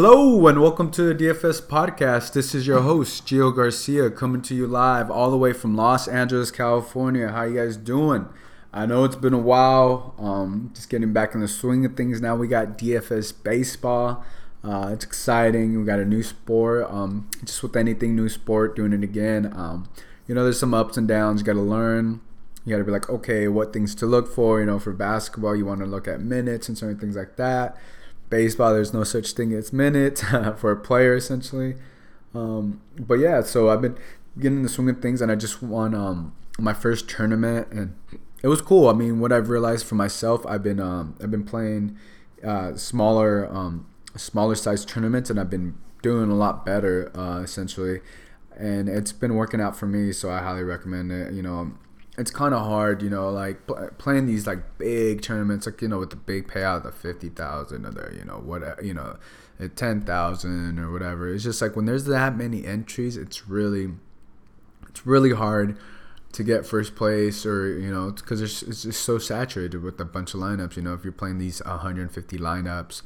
Hello and welcome to the DFS podcast. This is your host Gio Garcia coming to you live all the way from Los Angeles, California. How you guys doing? I know it's been a while. Um, just getting back in the swing of things now. We got DFS baseball. Uh, it's exciting. We got a new sport. Um, just with anything new sport, doing it again. Um, you know, there's some ups and downs. You got to learn. You got to be like, okay, what things to look for. You know, for basketball, you want to look at minutes and certain things like that baseball, there's no such thing as minutes for a player essentially. Um, but yeah, so I've been getting the swing of things, and I just won um, my first tournament, and it was cool. I mean, what I've realized for myself, I've been um, I've been playing uh, smaller um, smaller size tournaments, and I've been doing a lot better uh, essentially, and it's been working out for me. So I highly recommend it. You know, it's kind of hard, you know, like pl- playing these like big tournaments, like you know, with the big payout, the fifty thousand or the you know what you know, ten thousand or whatever. It's just like when there's that many entries, it's really, it's really hard to get first place or you know because it's, it's just so saturated with a bunch of lineups. You know, if you're playing these 150 lineups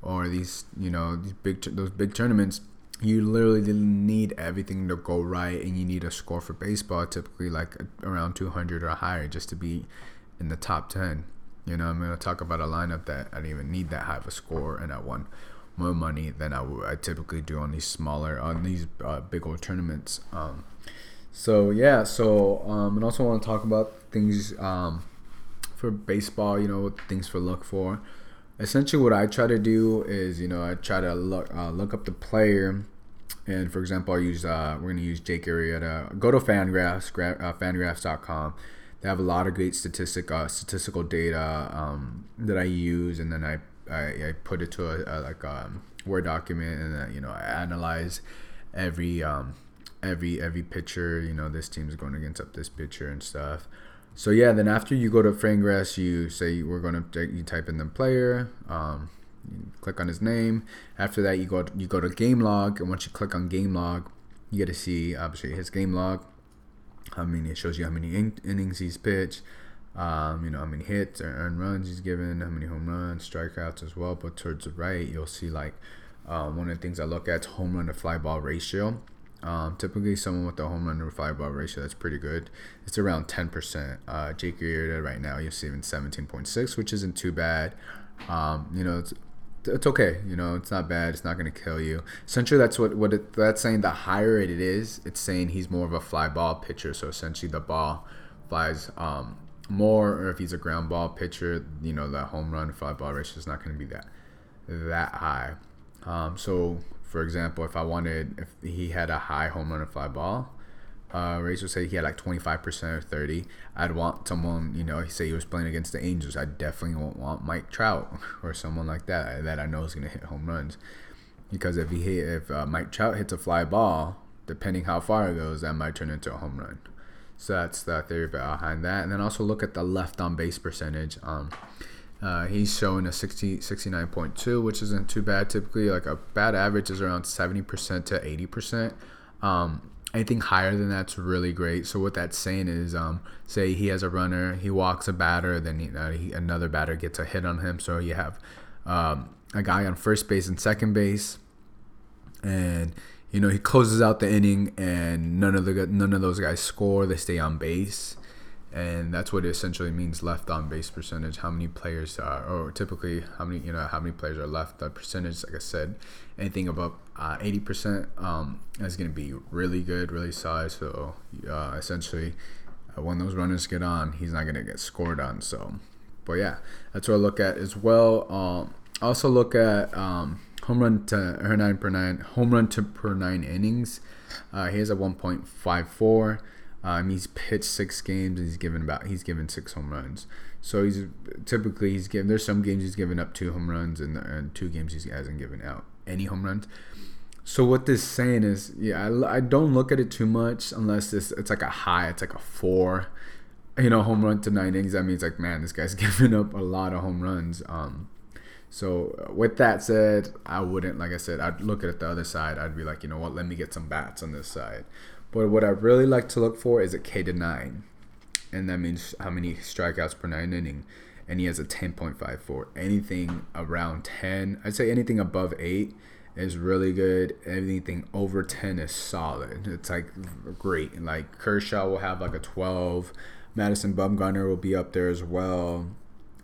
or these you know these big those big tournaments you literally need everything to go right and you need a score for baseball typically like around 200 or higher just to be in the top 10 you know i'm going to talk about a lineup that i didn't even need that high of a score and i won more money than I, w- I typically do on these smaller on these uh, big old tournaments. Um, so yeah so um, and also want to talk about things um, for baseball you know things for look for essentially what I try to do is you know I try to look uh, look up the player. And for example I use uh, we're gonna use Jake Arrieta. Go to Fangraphs uh, Fangraphs.com they have a lot of great statistic uh, statistical data um, that I use. And then I I, I put it to a, a like a um, Word document and then you know I analyze every um, every every pitcher you know this team's going against up this pitcher and stuff so yeah, then after you go to Fangraphs, you say we're gonna you type in the player, um, click on his name. After that, you go you go to game log, and once you click on game log, you get to see obviously his game log. I mean, it shows you how many in- innings he's pitched, um, you know how many hits or earned runs he's given, how many home runs, strikeouts as well. But towards the right, you'll see like um, one of the things I look at is home run to fly ball ratio. Um, typically, someone with a home run to fly ball ratio that's pretty good. It's around 10%. Uh, Jake Arrieta right now, you're seeing 17.6, which isn't too bad. Um, you know, it's it's okay. You know, it's not bad. It's not going to kill you. Essentially, that's what what it, that's saying. The higher it is, it's saying he's more of a fly ball pitcher. So essentially, the ball flies um, more. Or if he's a ground ball pitcher, you know, the home run fly ball ratio is not going to be that that high. Um, so for example, if I wanted, if he had a high home run and fly ball, uh, would say he had like 25% or 30. I'd want someone, you know, say he was playing against the Angels. I definitely won't want Mike Trout or someone like that that I know is going to hit home runs. Because if he hit, if uh, Mike Trout hits a fly ball, depending how far it goes, that might turn into a home run. So that's the theory behind that. And then also look at the left on base percentage. Um, uh, he's showing a 60, 69.2, which isn't too bad. Typically, like a bad average is around 70% to 80%. Um, anything higher than that's really great. So what that's saying is, um, say he has a runner, he walks a batter, then he, uh, he, another batter gets a hit on him. So you have um, a guy on first base and second base, and you know he closes out the inning, and none of the none of those guys score. They stay on base and that's what it essentially means left on base percentage how many players are or typically how many you know how many players are left the percentage like i said anything above uh, 80% um, is going to be really good really solid. So uh, essentially uh, when those runners get on he's not going to get scored on so. But yeah that's what i look at as well. Um, also look at um, home run to nine per nine home run to per nine innings. Uh, he has a 1.54 um, he's pitched six games and he's given about he's given six home runs. So he's typically he's given. There's some games he's given up two home runs and, and two games he hasn't given out any home runs. So what this saying is, yeah, I, I don't look at it too much unless this it's like a high, it's like a four, you know, home run to nine innings. That means like, man, this guy's giving up a lot of home runs. Um, so with that said, I wouldn't like I said, I'd look at it the other side. I'd be like, you know what, let me get some bats on this side. But what I really like to look for is a K to nine, and that means how many strikeouts per nine inning. And he has a 10.54. Anything around 10, I'd say anything above eight is really good. Anything over 10 is solid. It's like great. Like Kershaw will have like a 12. Madison Bumgarner will be up there as well.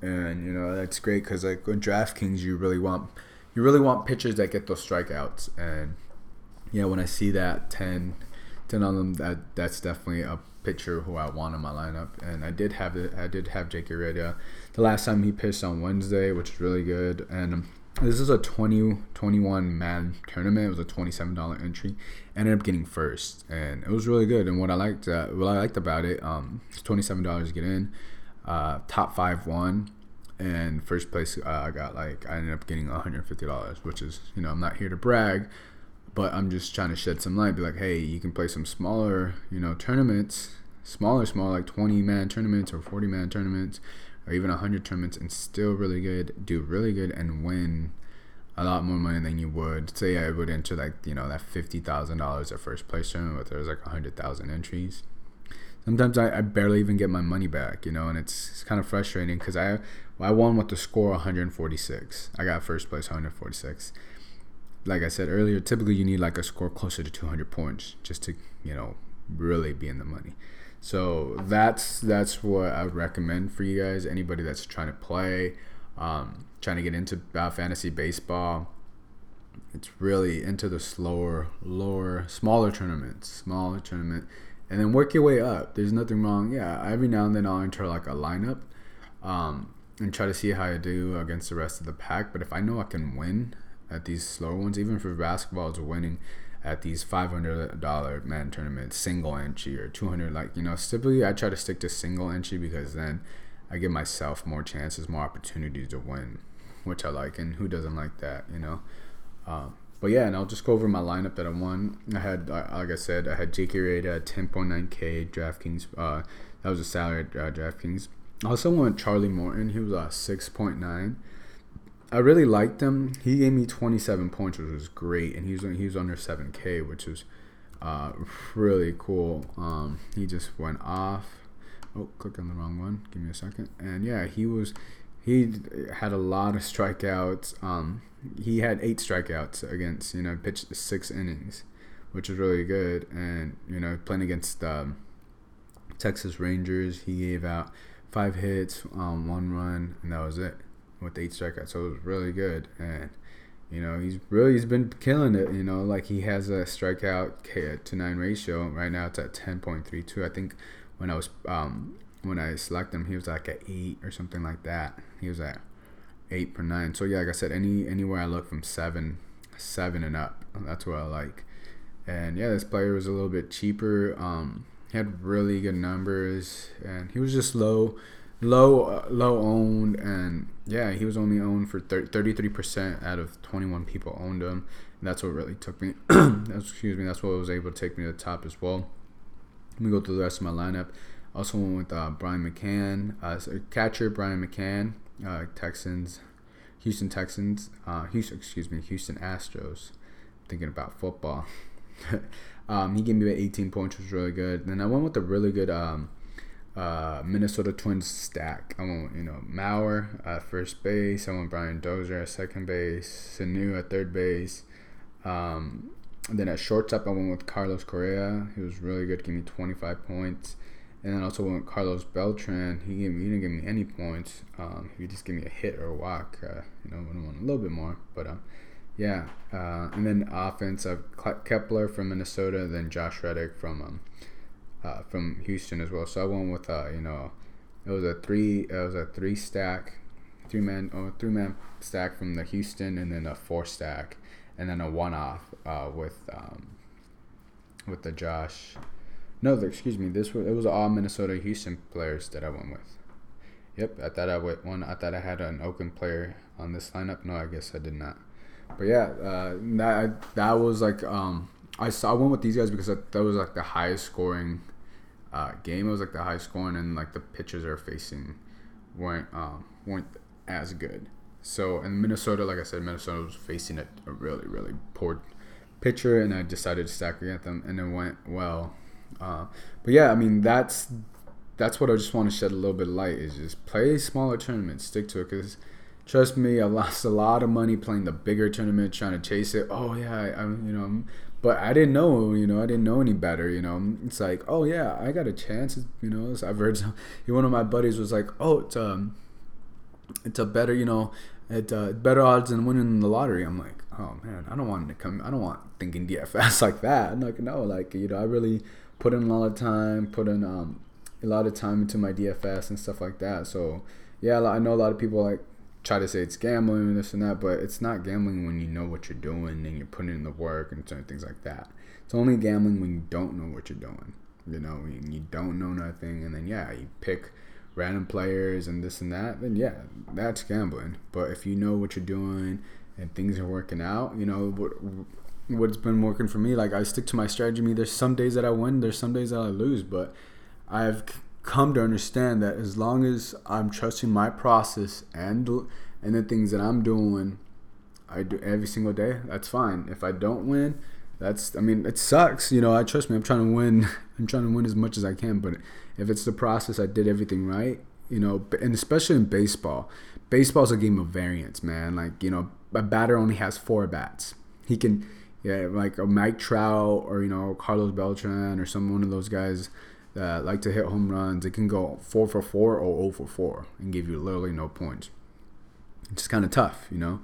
And you know, that's great cuz like on DraftKings you really want you really want pitchers that get those strikeouts and yeah, when I see that 10 10 on them that that's definitely a pitcher who I want in my lineup. And I did have it I did have Jake Arrieta the last time he pitched on Wednesday, which is really good. And this is a 20, 21 man tournament. It was a $27 entry. Ended up getting first, and it was really good. And what I liked, uh, what I liked about it, um, it's $27 to get in. Uh, top five won, and first place uh, I got like I ended up getting $150, which is you know I'm not here to brag, but I'm just trying to shed some light. Be like, hey, you can play some smaller, you know, tournaments, smaller, small like 20 man tournaments or 40 man tournaments or even 100 tournaments and still really good, do really good, and win a lot more money than you would. Say I would enter like, you know, that $50,000 at first place tournament, but there's like 100,000 entries. Sometimes I, I barely even get my money back, you know, and it's, it's kind of frustrating because I, I won with the score 146. I got first place 146 like I said earlier, typically you need like a score closer to 200 points just to, you know, really be in the money. So that's that's what I would recommend for you guys. Anybody that's trying to play, um, trying to get into uh, fantasy baseball, it's really into the slower, lower, smaller tournaments, smaller tournament, and then work your way up. There's nothing wrong. Yeah, every now and then I'll enter like a lineup, um, and try to see how I do against the rest of the pack. But if I know I can win at these slower ones, even for basketball, it's winning at these five hundred dollar man tournaments, single entry or two hundred. Like you know, typically I try to stick to single entry because then I give myself more chances, more opportunities to win, which I like. And who doesn't like that? You know. Um, but yeah, and I'll just go over my lineup that I won. I had, like I said, I had Jake Arrieta at 10.9K DraftKings. Uh, that was a salary at uh, DraftKings. I also went Charlie Morton. He was uh, 6.9. I really liked him. He gave me 27 points, which was great, and he was he was under 7K, which was uh, really cool. Um, he just went off. Oh, click on the wrong one. Give me a second. And yeah, he was he had a lot of strikeouts. Um, he had eight strikeouts against you know pitched six innings, which was really good. And you know playing against um, Texas Rangers, he gave out five hits, um, one run, and that was it with eight strikeouts. So it was really good, and you know he's really he's been killing it. You know, like he has a strikeout to nine ratio right now. It's at ten point three two. I think when I was um, when I selected him, he was like at eight or something like that. He was at eight per nine. So yeah, like I said, any anywhere I look from seven, seven and up, that's what I like. And yeah, this player was a little bit cheaper. Um, he had really good numbers, and he was just low low uh, low owned and yeah he was only owned for 33% out of 21 people owned him. And that's what really took me excuse me that's what was able to take me to the top as well. Let me go through the rest of my lineup. Also went with uh, Brian McCann uh, catcher Brian McCann uh, Texans Houston Texans uh, Houston excuse me Houston Astros. Thinking about football. Um, he gave me 18 points which was really good. Then I went with a really good um, uh, Minnesota Twins stack. I want you know Mauer at first base. I want Brian Dozier at second base. Sano at third base. Um, then at shortstop, I went with Carlos Correa. He was really good. Gave me 25 points. And then also went Carlos Beltran. He gave me, he didn't give me any points. Um, he just gave me a hit or a walk. Uh, you know, I want a little bit more, but um, yeah. Uh, and then offense of Kepler from Minnesota. Then Josh Reddick from um, uh, from Houston as well. So I went with uh, you know, it was a three it was a three stack, three man oh three man stack from the Houston, and then a four stack, and then a one off uh, with um, with the Josh. No, excuse me. This was it was all Minnesota Houston players that I went with. Yep, I thought I went one. I thought I had an Oakland player on this lineup. No, I guess I did not. But yeah, uh, that that was like um, I saw I went with these guys because that, was like the highest scoring uh, game. It was like the high scoring, and like the pitchers are facing weren't um, weren't as good. So in Minnesota, like I said, Minnesota was facing a, a really really poor pitcher, and I decided to stack against them, and it went well. Uh, but yeah, I mean that's that's what I just want to shed a little bit of light is just play smaller tournaments, stick to it because Trust me, I lost a lot of money playing the bigger tournament, trying to chase it. Oh yeah, I, am you know, but I didn't know, you know, I didn't know any better. You know, it's like, oh yeah, I got a chance. You know, I've heard some, one of my buddies was like, oh, it's um, it's a better, you know, it uh, better odds than winning the lottery. I'm like, oh man, I don't want to come. I don't want thinking DFS like that. I'm like, no, like you know, I really put in a lot of time, put in um, a lot of time into my DFS and stuff like that. So yeah, I know a lot of people like try to say it's gambling and this and that, but it's not gambling when you know what you're doing and you're putting in the work and certain things like that. It's only gambling when you don't know what you're doing. You know, you don't know nothing, and then yeah, you pick random players and this and that. Then yeah, that's gambling. But if you know what you're doing and things are working out, you know what what's been working for me. Like I stick to my strategy. There's some days that I win, there's some days that I lose, but I've come to understand that as long as I'm trusting my process and and the things that I'm doing, I do every single day. That's fine. If I don't win, that's I mean it sucks. You know, I trust me. I'm trying to win. I'm trying to win as much as I can. But if it's the process, I did everything right. You know, and especially in baseball, baseball's a game of variance, man. Like you know, a batter only has four bats. He can, yeah, like a Mike Trout or you know Carlos Beltran or some one of those guys that like to hit home runs, it can go four for four or 0 for four and give you literally no points. It's kind of tough, you know.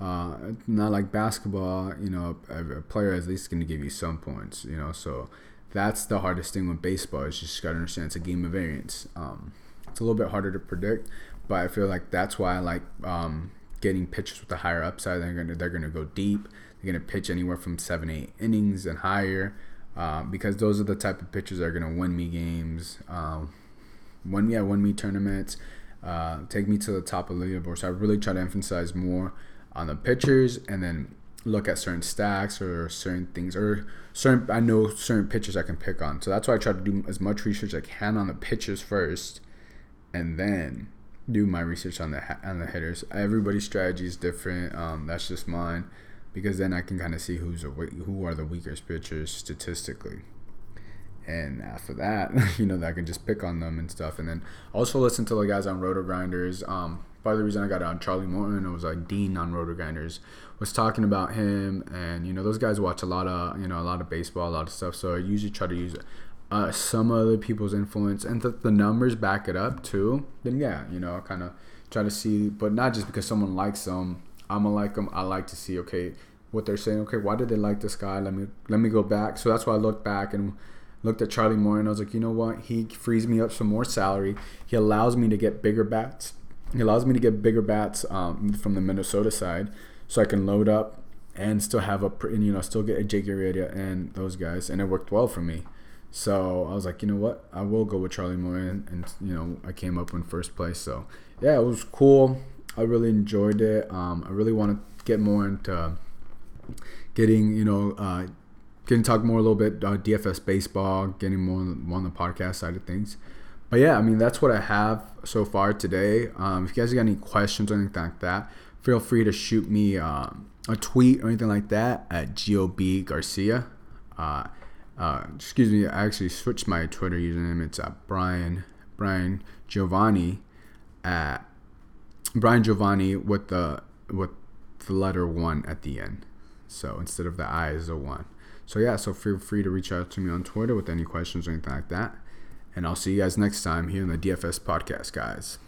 Uh, not like basketball, you know, a, a player at least going to give you some points, you know. So that's the hardest thing with baseball. Is just got to understand it's a game of variance. Um, it's a little bit harder to predict, but I feel like that's why I like um, getting pitchers with a higher upside. They're gonna they're gonna go deep. They're gonna pitch anywhere from seven eight innings and higher. Um, because those are the type of pitchers that are gonna win me games, um, win yeah win me tournaments, uh, take me to the top of the leaderboard. So I really try to emphasize more on the pitchers, and then look at certain stacks or certain things or certain I know certain pitchers I can pick on. So that's why I try to do as much research as I can on the pitchers first, and then do my research on the on the hitters. Everybody's strategy is different. Um, that's just mine because then I can kind of see who's a, who are the weakest pitchers statistically. And after that, you know, that I can just pick on them and stuff. And then also listen to the guys on RotoGrinders. Um, part of the reason I got on Charlie Morton, it was like Dean on RotoGrinders was talking about him, and you know those guys watch a lot of you know a lot of baseball, a lot of stuff. So I usually try to use uh, some other people's influence, and the, the numbers back it up too. Then yeah, you know, kind of try to see, but not just because someone likes them I'm gonna like them. I like to see okay what they're saying. Okay, why did they like this guy? Let me let me go back. So that's why I looked back and looked at Charlie Moore and I was like, you know what? He frees me up some more salary. He allows me to get bigger bats. He allows me to get bigger bats um, from the Minnesota side, so I can load up and still have a you know still get a Jake Arrieta and those guys, and it worked well for me. So I was like, you know what? I will go with Charlie Moore, and, and you know I came up in first place. So yeah, it was cool. I really enjoyed it. Um, I really want to get more into getting, you know, uh, getting talk more a little bit uh, DFS baseball, getting more on, the podcast side of things. But yeah, I mean that's what I have so far today. Um, if you guys got any questions or anything like that, feel free to shoot me um, a tweet or anything like that at Gob Garcia. Uh, uh, excuse me, I actually switched my Twitter username. It's at Brian Brian Giovanni at Brian Giovanni with the with the letter one at the end. So instead of the I is a one. So yeah, so feel free to reach out to me on Twitter with any questions or anything like that. And I'll see you guys next time here in the DFS podcast, guys.